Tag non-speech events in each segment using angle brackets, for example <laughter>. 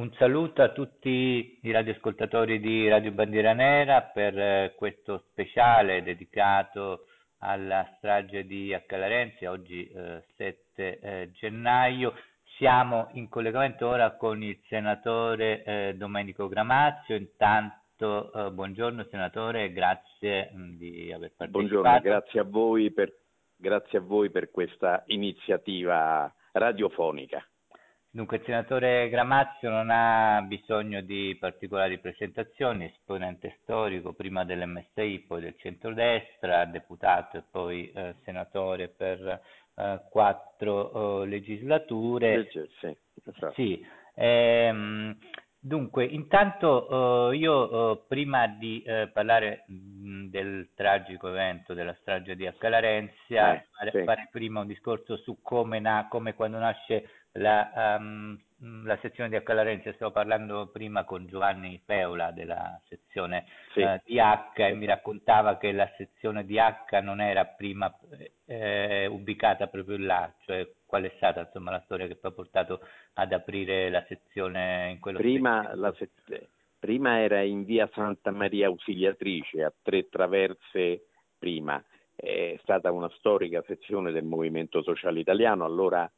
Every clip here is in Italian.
un saluto a tutti i radioascoltatori di Radio Bandiera Nera per eh, questo speciale dedicato alla strage di Accalarenzi, oggi eh, 7 eh, gennaio. Siamo in collegamento ora con il senatore eh, Domenico Gramazio. Intanto eh, buongiorno senatore grazie mh, di aver partecipato. Buongiorno, grazie a voi per, grazie a voi per questa iniziativa radiofonica. Dunque il senatore Gramazio non ha bisogno di particolari presentazioni, esponente storico prima dell'MSI, poi del centrodestra, deputato e poi eh, senatore per eh, quattro eh, legislature. Sì, sì, esatto. sì ehm, dunque, intanto eh, io eh, prima di eh, parlare mh, del tragico evento della strage di Accalarenza, fare, sì. fare prima un discorso su come, na- come quando nasce la, um, la sezione di Accalarenza, stavo parlando prima con Giovanni Feola della sezione Sì. eh, di H e mi raccontava che la sezione di H non era prima eh, ubicata proprio là, cioè qual è stata insomma la storia che poi ha portato ad aprire la sezione in quello Prima, sez- prima era in via Santa Maria Ausiliatrice, a tre traverse prima. È stata una storica sezione del Movimento Sociale Italiano, allora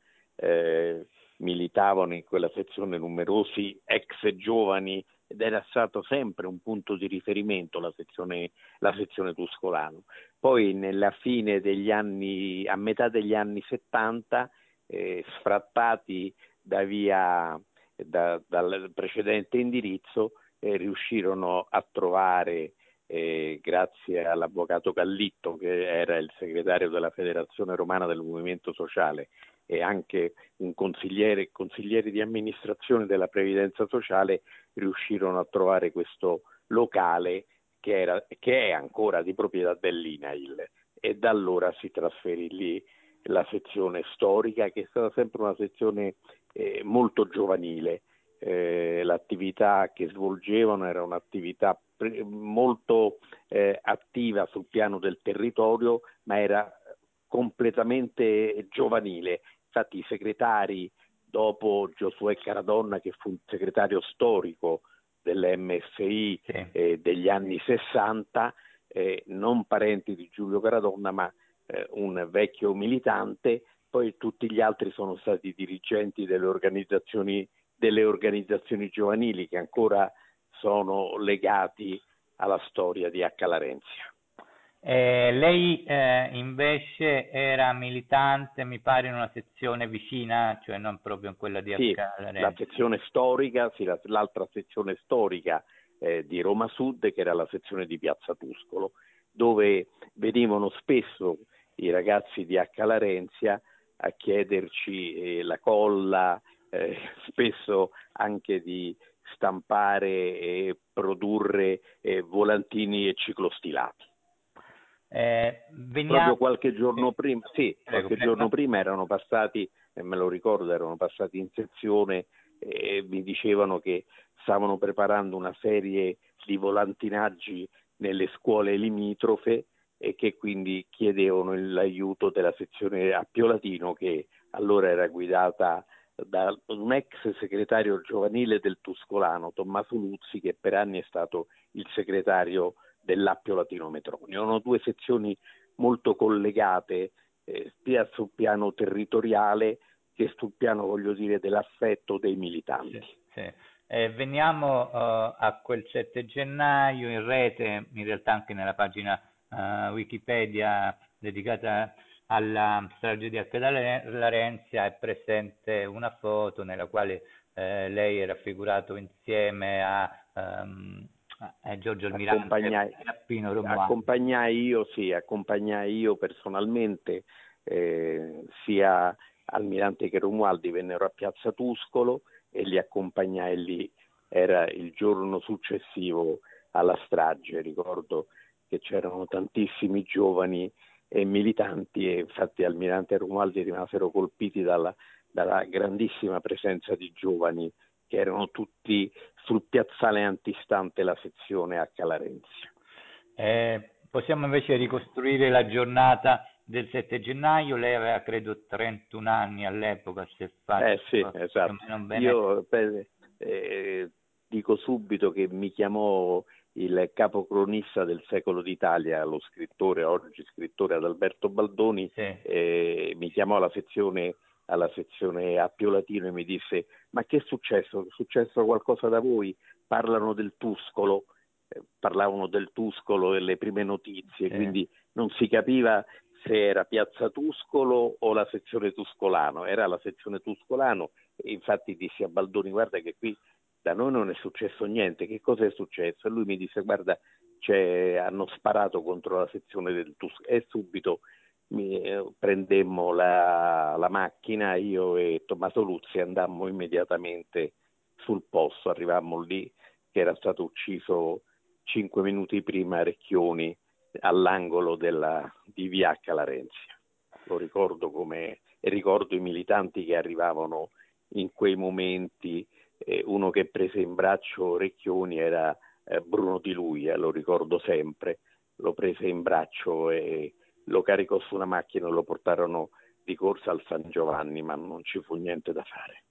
eh, militavano in quella sezione numerosi ex giovani ed era stato sempre un punto di riferimento la sezione, la sezione Tuscolano. Poi nella fine degli anni, a metà degli anni 70, eh, sfrattati da via, da, dal precedente indirizzo, eh, riuscirono a trovare, eh, grazie all'avvocato Gallitto, che era il segretario della Federazione Romana del Movimento Sociale e anche un consigliere, consigliere di amministrazione della Previdenza Sociale, riuscirono a trovare questo locale che, era, che è ancora di proprietà dell'INAIL e da allora si trasferì lì la sezione storica che è stata sempre una sezione eh, molto giovanile. Eh, l'attività che svolgevano era un'attività pre- molto eh, attiva sul piano del territorio, ma era completamente giovanile. Infatti i segretari, dopo Giosuè Caradonna, che fu un segretario storico dell'MSI Sì. eh, degli anni 60, eh, non parenti di Giulio Caradonna, ma eh, un vecchio militante, poi tutti gli altri sono stati dirigenti delle organizzazioni, delle organizzazioni giovanili che ancora sono legati alla storia di H. Larenzia. Eh, lei eh, invece era militante, mi pare, in una sezione vicina, cioè non proprio in quella di Sì, Accalarenza. la sezione storica, sì, la- l'altra sezione storica eh, di Roma Sud, che era la sezione di Piazza Tuscolo, dove venivano spesso i ragazzi di H. Larenzia a chiederci eh, la colla, eh, <laughs> spesso anche di stampare e produrre eh, volantini e ciclostilati. Eh, veniamo... Proprio qualche giorno prima, sì, Prego, qualche prego. giorno prima erano passati, e me lo ricordo, erano passati in sezione e mi dicevano che stavano preparando una serie di volantinaggi nelle scuole limitrofe e che quindi chiedevano l'aiuto della sezione a Piolatino che allora era guidata da un ex segretario giovanile del Tuscolano, Tommaso Luzzi, che per anni è stato il segretario dell'Appio Latino Metronio. Erano due sezioni molto collegate eh, sia sul piano territoriale che sul piano, voglio dire, dell'affetto dei militanti. Sì, sì. Eh, veniamo eh, a quel 7 gennaio in rete, in realtà anche nella pagina eh, Wikipedia dedicata alla strage di Larenzia è presente una foto nella quale eh, lei è raffigurato insieme a, ehm, a Giorgio Almirante Accompagnai- e a Pino Romualdi. Accompagnai io, sì, accompagnai io personalmente eh, sia Almirante che Romualdi vennero a Piazza Tuscolo e li accompagnai lì. Era il giorno successivo alla strage, ricordo che c'erano tantissimi giovani e militanti e infatti Almirante e Romualdi rimasero colpiti dalla, dalla grandissima presenza di giovani che erano tutti sul piazzale antistante la sezione a Calarenzia. Eh, possiamo invece ricostruire la giornata del 7 gennaio, lei aveva credo 31 anni all'epoca, se faccio Eh sì, esatto. Io, per- Eh, dico subito che mi chiamò il capocronista del secolo d'Italia, lo scrittore, oggi scrittore Adalberto Baldoni, sì. eh, mi chiamò alla sezione, alla sezione Appio Latino e mi disse ma che è successo? È successo qualcosa da voi? Parlano del Tuscolo, eh, parlavano del Tuscolo e le prime notizie, sì. quindi non si capiva se era Piazza Tuscolo o la sezione Tuscolano, era la sezione Tuscolano e infatti dissi a Baldoni guarda che qui da noi non è successo niente, che cosa è successo? E lui mi disse guarda hanno sparato contro la sezione del Tuscolano e subito mi, eh, prendemmo la, la, macchina, io e Tommaso Luzzi andammo immediatamente sul posto, arrivammo lì che era stato ucciso cinque minuti prima Recchioni all'angolo della, di via Calarenzia. Lo ricordo come ricordo i militanti che arrivavano in quei momenti. Eh, uno che prese in braccio Recchioni era eh, Bruno Di Luia, lo ricordo sempre. Lo prese in braccio e lo caricò su una macchina e lo portarono di corsa al San Giovanni, ma non ci fu niente da fare.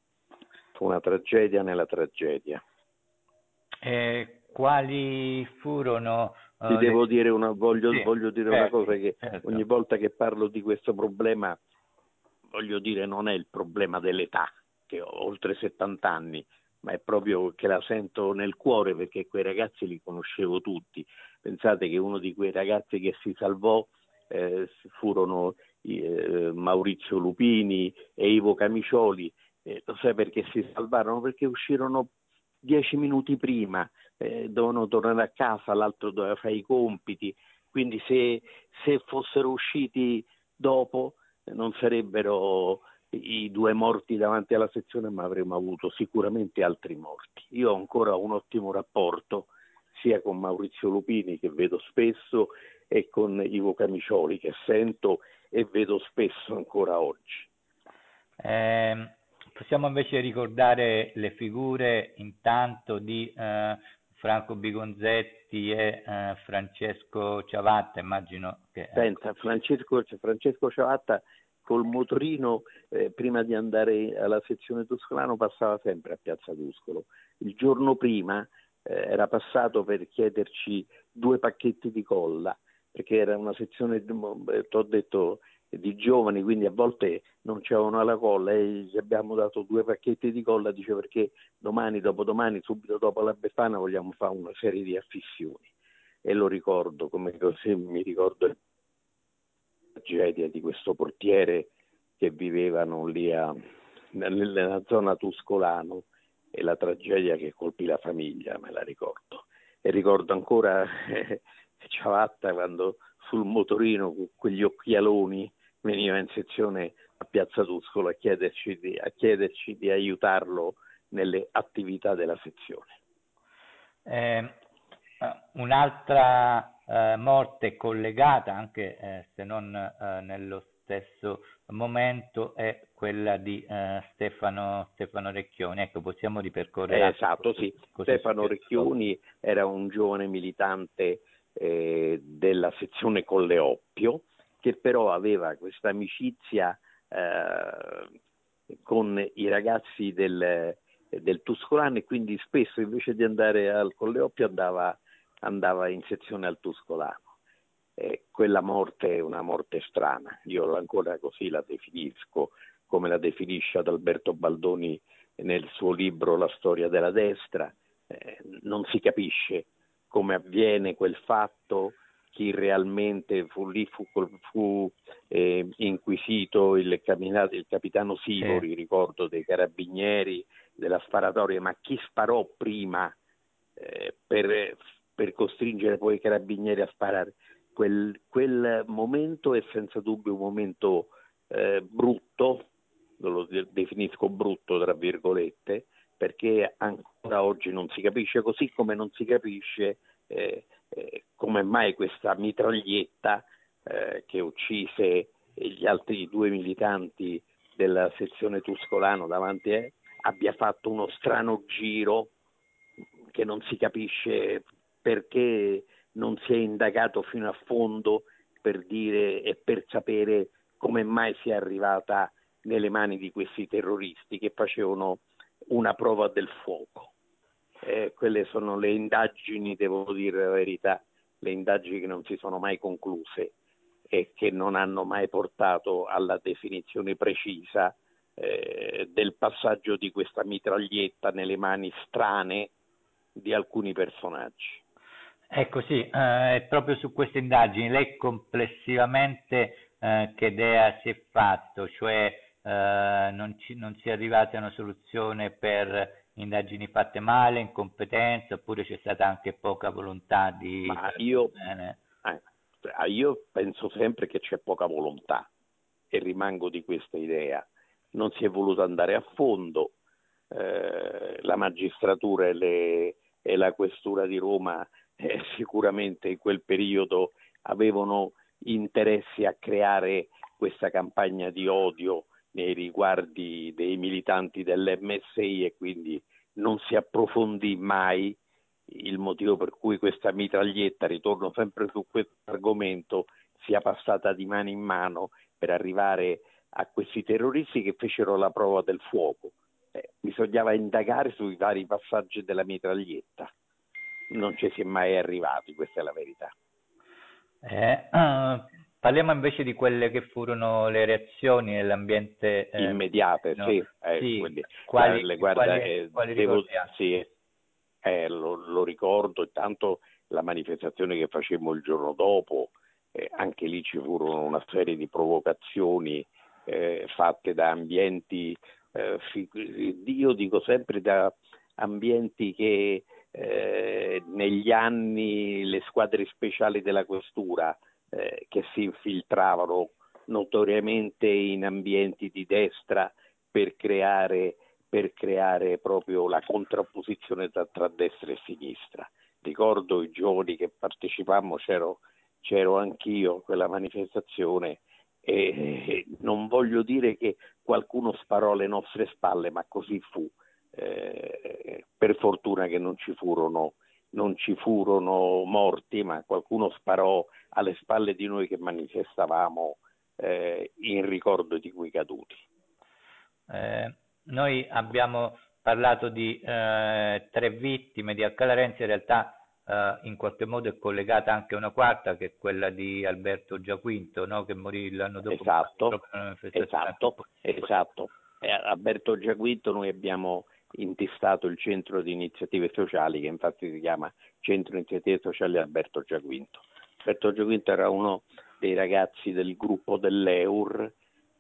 Fu una tragedia nella tragedia. Eh, quali furono ti devo dire una, voglio, sì, voglio dire una cosa che certo. ogni volta che parlo di questo problema, voglio dire, non è il problema dell'età, che ho oltre 70 anni, ma è proprio che la sento nel cuore perché quei ragazzi li conoscevo tutti. Pensate che uno di quei ragazzi che si salvò eh, furono eh, Maurizio Lupini e Ivo Camicioli. Eh, lo sai perché si salvarono? Perché uscirono dieci minuti prima eh, dovevano tornare a casa, l'altro doveva fare i compiti, quindi se, se fossero usciti dopo eh, non sarebbero i due morti davanti alla sezione, ma avremmo avuto sicuramente altri morti. Io ho ancora un ottimo rapporto sia con Maurizio Lupini che vedo spesso e con Ivo Camicioli che sento e vedo spesso ancora oggi. Eh, possiamo invece ricordare le figure intanto di eh, Franco Bigonzetti e eh, Francesco Ciavatta, immagino che... Pensa, Francesco, Francesco Ciavatta col motorino eh, prima di andare alla sezione Tuscolano passava sempre a Piazza Tuscolo. Il giorno prima eh, era passato per chiederci due pacchetti di colla, perché era una sezione, ti ho detto, di giovani, quindi a volte non c'erano la colla e gli abbiamo dato due pacchetti di colla, dice perché domani, dopodomani, subito dopo la Befana vogliamo fare una serie di affissioni. E lo ricordo, come così mi ricordo la tragedia di questo portiere che vivevano lì a, nella zona Tuscolano e la tragedia che colpì la famiglia, me la ricordo. E ricordo ancora <laughs> Ciavatta quando sul motorino con quegli occhialoni veniva in sezione a Piazza Tuscolo a chiederci di, a chiederci di aiutarlo nelle attività della sezione. Eh, un'altra eh, morte collegata, anche eh, se non eh, nello stesso momento, è quella di eh, Stefano, Stefano, Recchioni. Ecco, possiamo ripercorrere. esatto, sì. Stefano Recchioni era un giovane militante eh, della sezione Colleoppio che però aveva questa amicizia eh, con i ragazzi del, del Tuscolano e quindi spesso invece di andare al Colleoppio andava, andava in sezione al Tuscolano. Eh, quella morte è una morte strana, io ancora così la definisco, come la definisce Adalberto Baldoni nel suo libro La storia della destra, eh, non si capisce come avviene quel fatto, chi realmente fu lì, fu, fu eh, inquisito il, il, capitano Sivori, sì. ricordo dei carabinieri, della sparatoria, ma chi sparò prima eh, per, per, costringere poi i carabinieri a sparare? Quel, quel momento è senza dubbio un momento eh, brutto, lo definisco brutto tra virgolette, perché ancora oggi non si capisce, così come non si capisce eh, eh, come mai questa mitraglietta eh, che uccise gli altri due militanti della sezione Tuscolano davanti a abbia fatto uno strano giro che non si capisce perché non si è indagato fino a fondo per dire e per sapere come mai sia arrivata nelle mani di questi terroristi che facevano una prova del fuoco. quelle sono le indagini, devo dire la verità, le indagini che non si sono mai concluse e che non hanno mai portato alla definizione precisa eh, del passaggio di questa mitraglietta nelle mani strane di alcuni personaggi. Ecco sì, eh, proprio su queste indagini lei complessivamente eh, che idea si è fatto, cioè eh, non, ci, non si è arrivati a una soluzione per indagini fatte male, incompetenza, oppure c'è stata anche poca volontà di... Ma io, eh, io penso sempre che c'è poca volontà e rimango di questa idea. Non si è voluto andare a fondo, eh, la magistratura e, le, e, la questura di Roma eh, sicuramente in quel periodo avevano interessi a creare questa campagna di odio nei riguardi dei militanti dell'MSI e quindi non si approfondì mai il motivo per cui questa mitraglietta, ritorno sempre su questo argomento, sia passata di mano in mano per arrivare a questi terroristi che fecero la prova del fuoco. Eh, bisognava indagare sui vari passaggi della mitraglietta. Non ci si è mai arrivati, questa è la verità. Eh, uh, Parliamo invece di quelle che furono le reazioni nell'ambiente eh, immediate, no? sì, eh, sì. Quindi, quali, le, guarda, quali, eh, quali devo, sì, eh, lo, lo, ricordo, intanto la manifestazione che facemmo il giorno dopo, eh, anche lì ci furono una serie di provocazioni eh, fatte da ambienti, io dico sempre da ambienti che negli anni le squadre speciali della questura eh, che si infiltravano notoriamente in ambienti di destra per creare, per creare proprio la contrapposizione tra, tra, destra e sinistra. Ricordo i giorni che partecipammo, c'ero, c'ero anch'io a quella manifestazione e non voglio dire che qualcuno sparò alle nostre spalle, ma così fu. Eh, per fortuna che non ci furono non ci furono morti, ma qualcuno sparò alle spalle di noi che manifestavamo eh, in ricordo di quei caduti. Eh, noi abbiamo parlato di eh, tre vittime di Accalarenza, in realtà eh, in qualche modo è collegata anche una quarta che è quella di Alberto Giaquinto no? che morì l'anno dopo. Esatto, esatto, esatto. Eh, Alberto Giaquinto noi abbiamo intestato il centro di iniziative sociali che infatti si chiama Centro Iniziative Sociali Alberto Giaquinto. Alberto Giaquinto era uno dei ragazzi del gruppo dell'EUR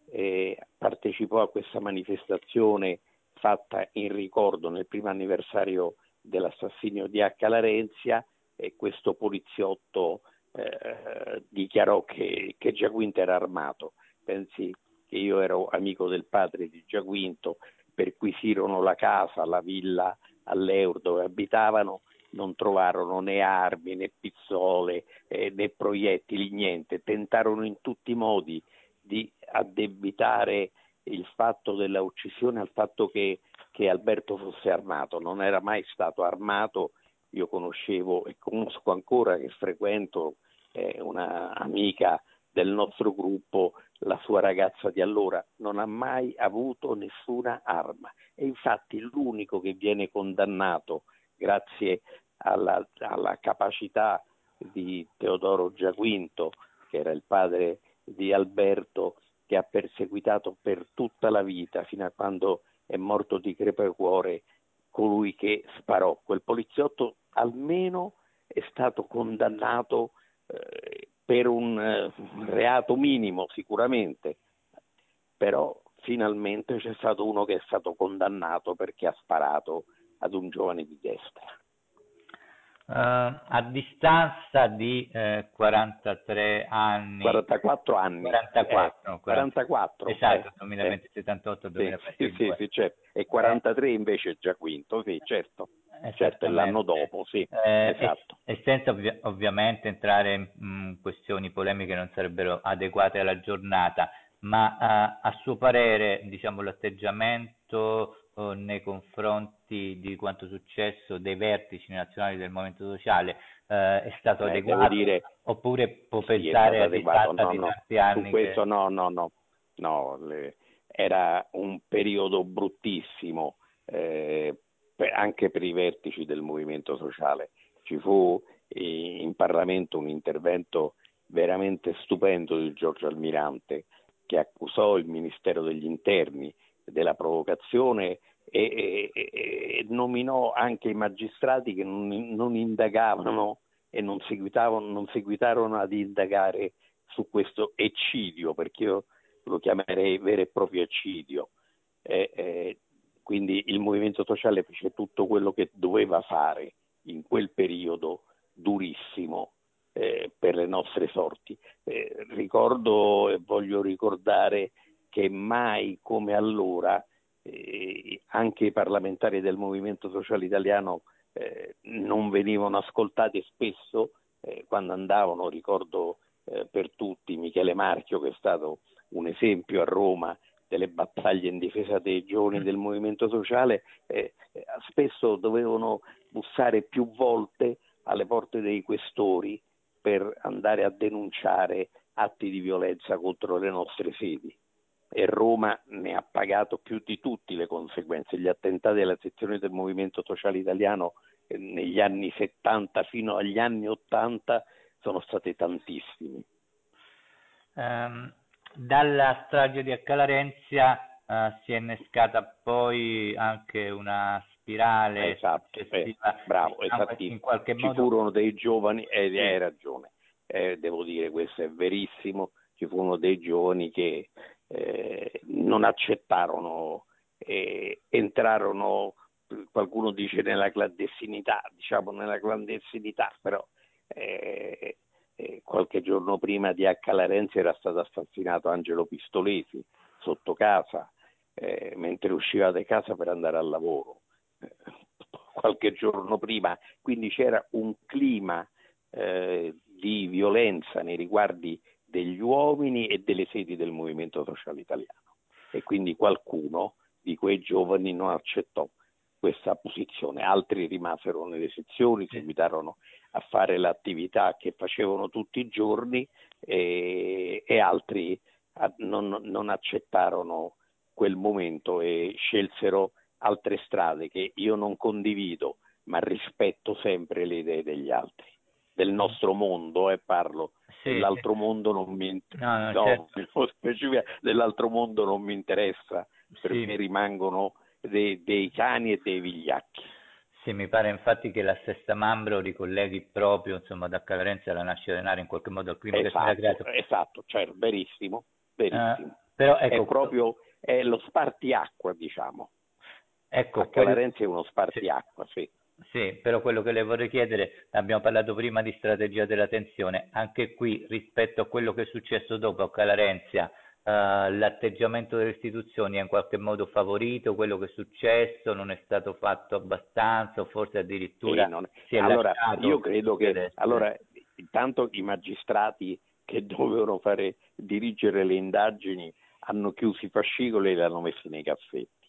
e partecipò a questa manifestazione fatta in ricordo nel primo anniversario dell'assassinio di H. Larenzia e questo poliziotto eh, dichiarò che, che Giaquinto era armato. Pensi che io ero amico del padre di Giaquinto perquisirono la casa, la villa all'Eur dove abitavano, non trovarono né armi né pizzole eh, né proiettili, niente. Tentarono in tutti i modi di addebitare il fatto della uccisione al fatto che, che Alberto fosse armato. Non era mai stato armato. Io conoscevo e conosco ancora che frequento eh, una amica del nostro gruppo, la sua ragazza di allora, non ha mai avuto nessuna arma e infatti l'unico che viene condannato grazie alla, alla capacità di Teodoro Giaquinto, che era il padre di Alberto, che ha perseguitato per tutta la vita, fino a quando è morto di crepacuore, colui che sparò. Quel poliziotto almeno è stato condannato eh, per un eh, reato minimo sicuramente, però finalmente c'è stato uno che è stato condannato perché ha sparato ad un giovane di destra. Uh, a distanza di eh, 43 anni. 44 anni. 44, eh, 44 esatto eh, 2020 78 2022 sì, sì, sì, certo. e 43 invece già quinto sì certo certo l'anno dopo sì. Eh, esatto. e, e senza ovvi- ovviamente entrare in mh, questioni polemiche non sarebbero adeguate alla giornata ma uh, a suo parere diciamo l'atteggiamento nei confronti di quanto successo dei vertici nazionali del Movimento Sociale eh, è stato eh, adeguato dire, oppure può sì, pensare a distanza no, di no, tanti anni? Su questo che... no, no, no, no le, era un periodo bruttissimo, eh, anche per i vertici del movimento sociale. Ci fu in Parlamento un intervento veramente stupendo di Giorgio Almirante che accusò il Ministero degli Interni della provocazione e, e, e nominò anche i magistrati che non, non indagavano e non, non seguitarono ad indagare su questo eccidio, perché io lo chiamerei vero e proprio eccidio. Eh, eh, quindi il movimento sociale fece tutto quello che doveva fare in quel periodo durissimo eh, per le nostre sorti. Eh, ricordo e voglio ricordare che mai come allora eh, anche i parlamentari del Movimento Sociale Italiano eh, non venivano ascoltati spesso eh, quando andavano, ricordo eh, per tutti Michele Marchio che è stato un esempio a Roma delle battaglie in difesa dei giovani del movimento sociale, eh, spesso dovevano bussare più volte alle porte dei questori per andare a denunciare atti di violenza contro le nostre sedi e Roma ne ha pagato più di tutti le conseguenze. Gli attentati alla sezione del Movimento Sociale Italiano eh, negli anni 70 fino agli anni 80 sono stati tantissimi. Um, dalla strage di Accalarenzia uh, si è innescata poi anche una spirale esatto, eh, bravo, in qualche modo... ci furono dei giovani e eh, hai ragione eh, devo dire questo è verissimo ci furono dei giovani che eh, non accettarono eh, entrarono qualcuno dice nella clandestinità diciamo nella clandestinità però eh, eh, qualche giorno prima di H. Larenzi era stato assassinato Angelo Pistolesi sotto casa eh, mentre usciva da casa per andare al lavoro. Qualche giorno prima, quindi c'era un clima eh, di violenza nei riguardi degli uomini e delle sedi del Movimento Sociale Italiano. E quindi qualcuno di quei giovani non accettò questa posizione, altri rimasero nelle sezioni, seguitarono a fare l'attività che facevano tutti i giorni e, e altri non, non accettarono quel momento e scelsero altre strade che io non condivido, ma rispetto sempre le idee degli altri, del nostro mondo, e eh, parlo sì, dell'altro sì. mondo non mi interessa, no, no, certo. <laughs> dell'altro mondo non mi interessa, per sì. me rimangono dei, dei cani e dei vigliacchi. Sì, mi pare infatti che la stessa Mambro ricolleghi proprio insomma, da Calarenza alla nascita denaro in qualche modo al clima esatto, che si era creato. Esatto, certo, verissimo, verissimo. Uh, però ecco, è proprio è lo spartiacqua, diciamo. Ecco, Calarenzi quello... è uno spartiacqua, sì. Sì, però quello che le vorrei chiedere, abbiamo parlato prima di strategia della tensione, anche qui rispetto a quello che è successo dopo a Calarenzia, l'atteggiamento delle istituzioni è in qualche modo favorito, quello che è successo non è stato fatto abbastanza o forse addirittura non... si è allora, io credo che allora, intanto i magistrati che <laughs> dovevano fare dirigere le indagini hanno chiuso i fascicoli e li hanno messi nei caffetti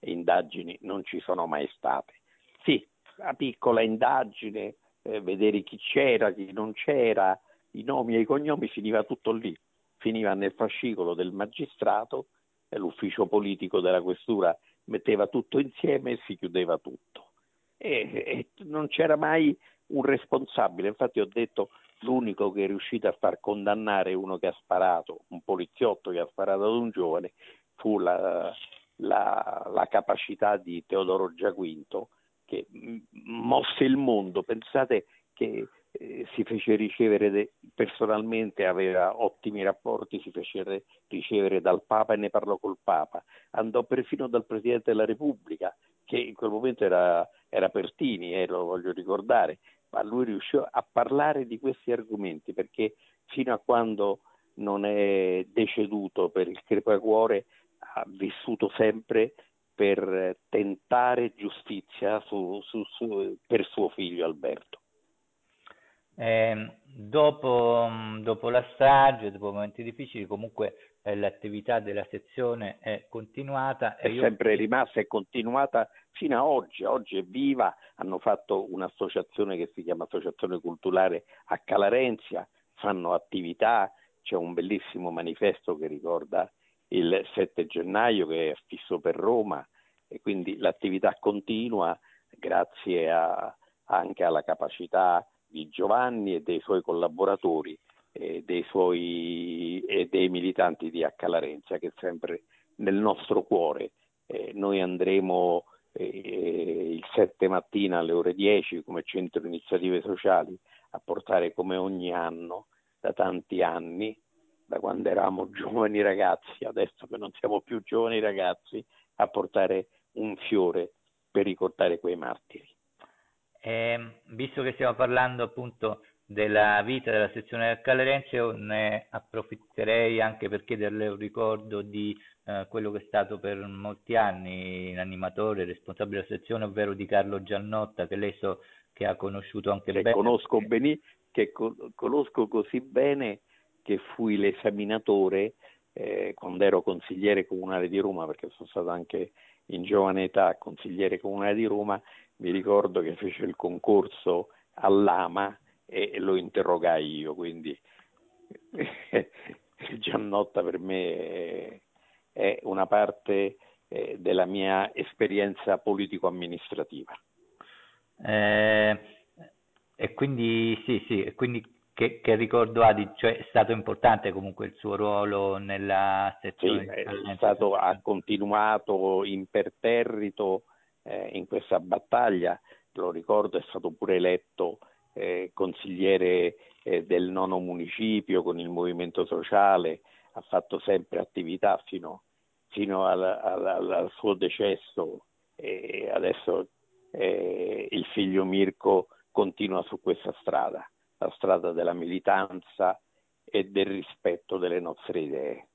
indagini non ci sono mai state. Sì, una piccola indagine, eh, vedere chi c'era, chi non c'era, i nomi e i cognomi finiva tutto lì, finiva nel fascicolo del magistrato e l'ufficio politico della questura metteva tutto insieme e si chiudeva tutto. E, e non c'era mai un responsabile, infatti ho detto l'unico che è riuscito a far condannare uno che ha sparato, un poliziotto che ha sparato ad un giovane, fu la, la, la capacità di Teodoro Giaquinto che mosse il mondo. Pensate che si fece ricevere personalmente, aveva ottimi rapporti, si fece ricevere dal Papa e ne parlò col Papa, andò perfino dal Presidente della Repubblica, che in quel momento era, era Pertini, eh, lo voglio ricordare, ma lui riuscì a parlare di questi argomenti perché fino a quando non è deceduto per il crepacuore ha vissuto sempre per tentare giustizia su, su, su, per suo figlio Alberto. Eh, dopo, dopo, la strage, dopo momenti difficili, comunque eh, l'attività della sezione è continuata. È io... sempre rimasta e continuata fino a oggi. Oggi è viva, hanno fatto un'associazione che si chiama Associazione Culturale a Calarenzia, fanno attività, c'è un bellissimo manifesto che ricorda il 7 gennaio che è fisso per Roma e quindi l'attività continua grazie a, anche alla capacità di Giovanni e dei suoi collaboratori e dei, suoi, e dei militanti di H. Larenzia che è sempre nel nostro cuore. Eh, noi andremo eh, il 7 mattina alle ore 10 come centro iniziative sociali a portare come ogni anno da tanti anni, da quando eravamo <laughs> giovani ragazzi, adesso che non siamo più giovani ragazzi, a portare un fiore per ricordare quei martiri. Eh, visto che stiamo parlando appunto della vita della sezione del Calerenzio, ne approfitterei anche per chiederle un ricordo di eh, quello che è stato per molti anni l'animatore, responsabile della sezione, ovvero di Carlo Giannotta, che lei so che ha conosciuto anche che bene. Conosco bene, che co- conosco così bene che fui l'esaminatore eh, quando ero consigliere comunale di Roma, perché sono stato anche in giovane età consigliere comunale di Roma, mi ricordo che fece il concorso all'AMA e lo interrogai io, quindi <laughs> Giannotta per me è una parte eh, della mia esperienza politico-amministrativa. Eh, e quindi sì, sì, e quindi che, che, ricordo ha di, cioè è stato importante comunque il suo ruolo nella sezione? Sì, è stato, ha continuato imperterrito eh, in questa battaglia, lo ricordo è stato pure eletto eh, consigliere eh, del nono municipio con il movimento sociale, ha fatto sempre attività fino, fino al, al, al, suo decesso. E adesso eh, il figlio Mirko continua su questa strada, la strada della militanza e del rispetto delle nostre idee.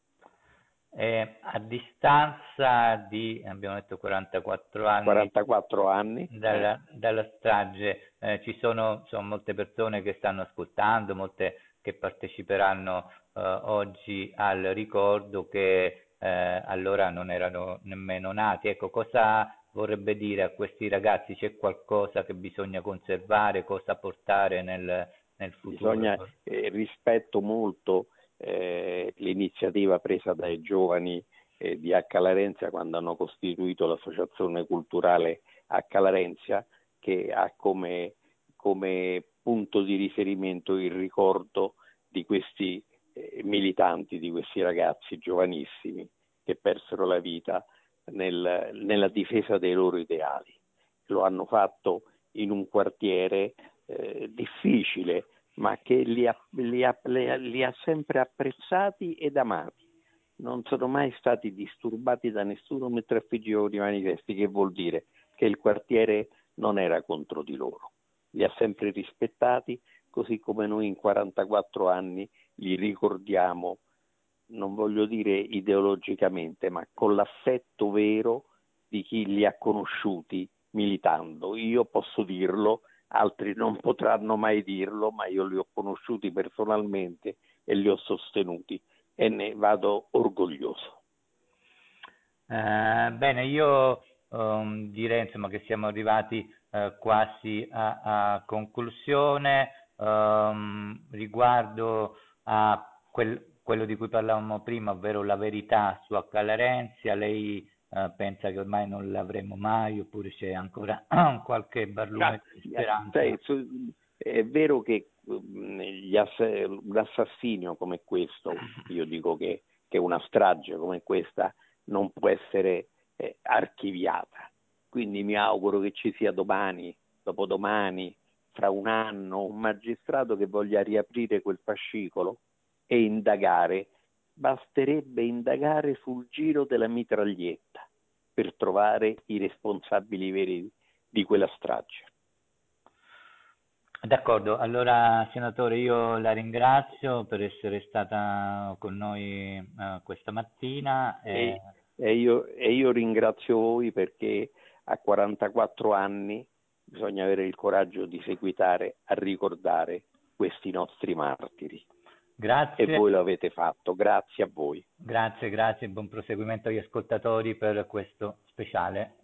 Eh, a distanza di, abbiamo detto 44 anni, 44 anni. Dalla, dalla strage, eh, ci sono insomma, molte persone che stanno ascoltando, molte che parteciperanno eh, oggi al ricordo che eh, allora non erano nemmeno nati. Ecco, cosa vorrebbe dire a questi ragazzi? C'è qualcosa che bisogna conservare, cosa portare nel, nel futuro? Bisogna eh, rispetto molto eh, l'iniziativa presa dai giovani eh, di H. Larenzia quando hanno costituito l'associazione culturale H. Larenzia che ha come, come punto di riferimento il ricordo di questi eh, militanti, di questi ragazzi giovanissimi che persero la vita nel, nella difesa dei loro ideali. Lo hanno fatto in un quartiere eh, difficile, ma che li ha, li, ha, li ha sempre apprezzati ed amati. Non sono mai stati disturbati da nessuno mentre affiggevano i manifesti, che vuol dire che il quartiere non era contro di loro. Li ha sempre rispettati, così come noi in 44 anni li ricordiamo, non voglio dire ideologicamente, ma con l'affetto vero di chi li ha conosciuti militando. Io posso dirlo altri non potranno mai dirlo, ma io li ho conosciuti personalmente e li ho sostenuti e ne vado orgoglioso. Eh, bene, io um, direi insomma, che siamo arrivati uh, quasi a, a conclusione. Um, riguardo a quel, quello di cui parlavamo prima, ovvero la verità su Accallarenzia, lei uh, pensa che ormai non l'avremo mai oppure c'è ancora <clears throat> qualche barlume di speranza? È vero che mm, un assassinio come questo, <laughs> io dico che, che, una strage come questa non può essere eh, archiviata, quindi mi auguro che ci sia domani, dopodomani, fra un anno, un magistrato che voglia riaprire quel fascicolo e indagare. Basterebbe indagare sul giro della mitraglietta per trovare i responsabili veri di quella strage. D'accordo, allora senatore io la ringrazio per essere stata con noi uh, questa mattina. E... E, e, io, e io ringrazio voi perché a 44 anni bisogna avere il coraggio di seguitare a ricordare questi nostri martiri. Grazie. E voi lo avete fatto, grazie a voi. Grazie, grazie, buon proseguimento agli ascoltatori per questo speciale.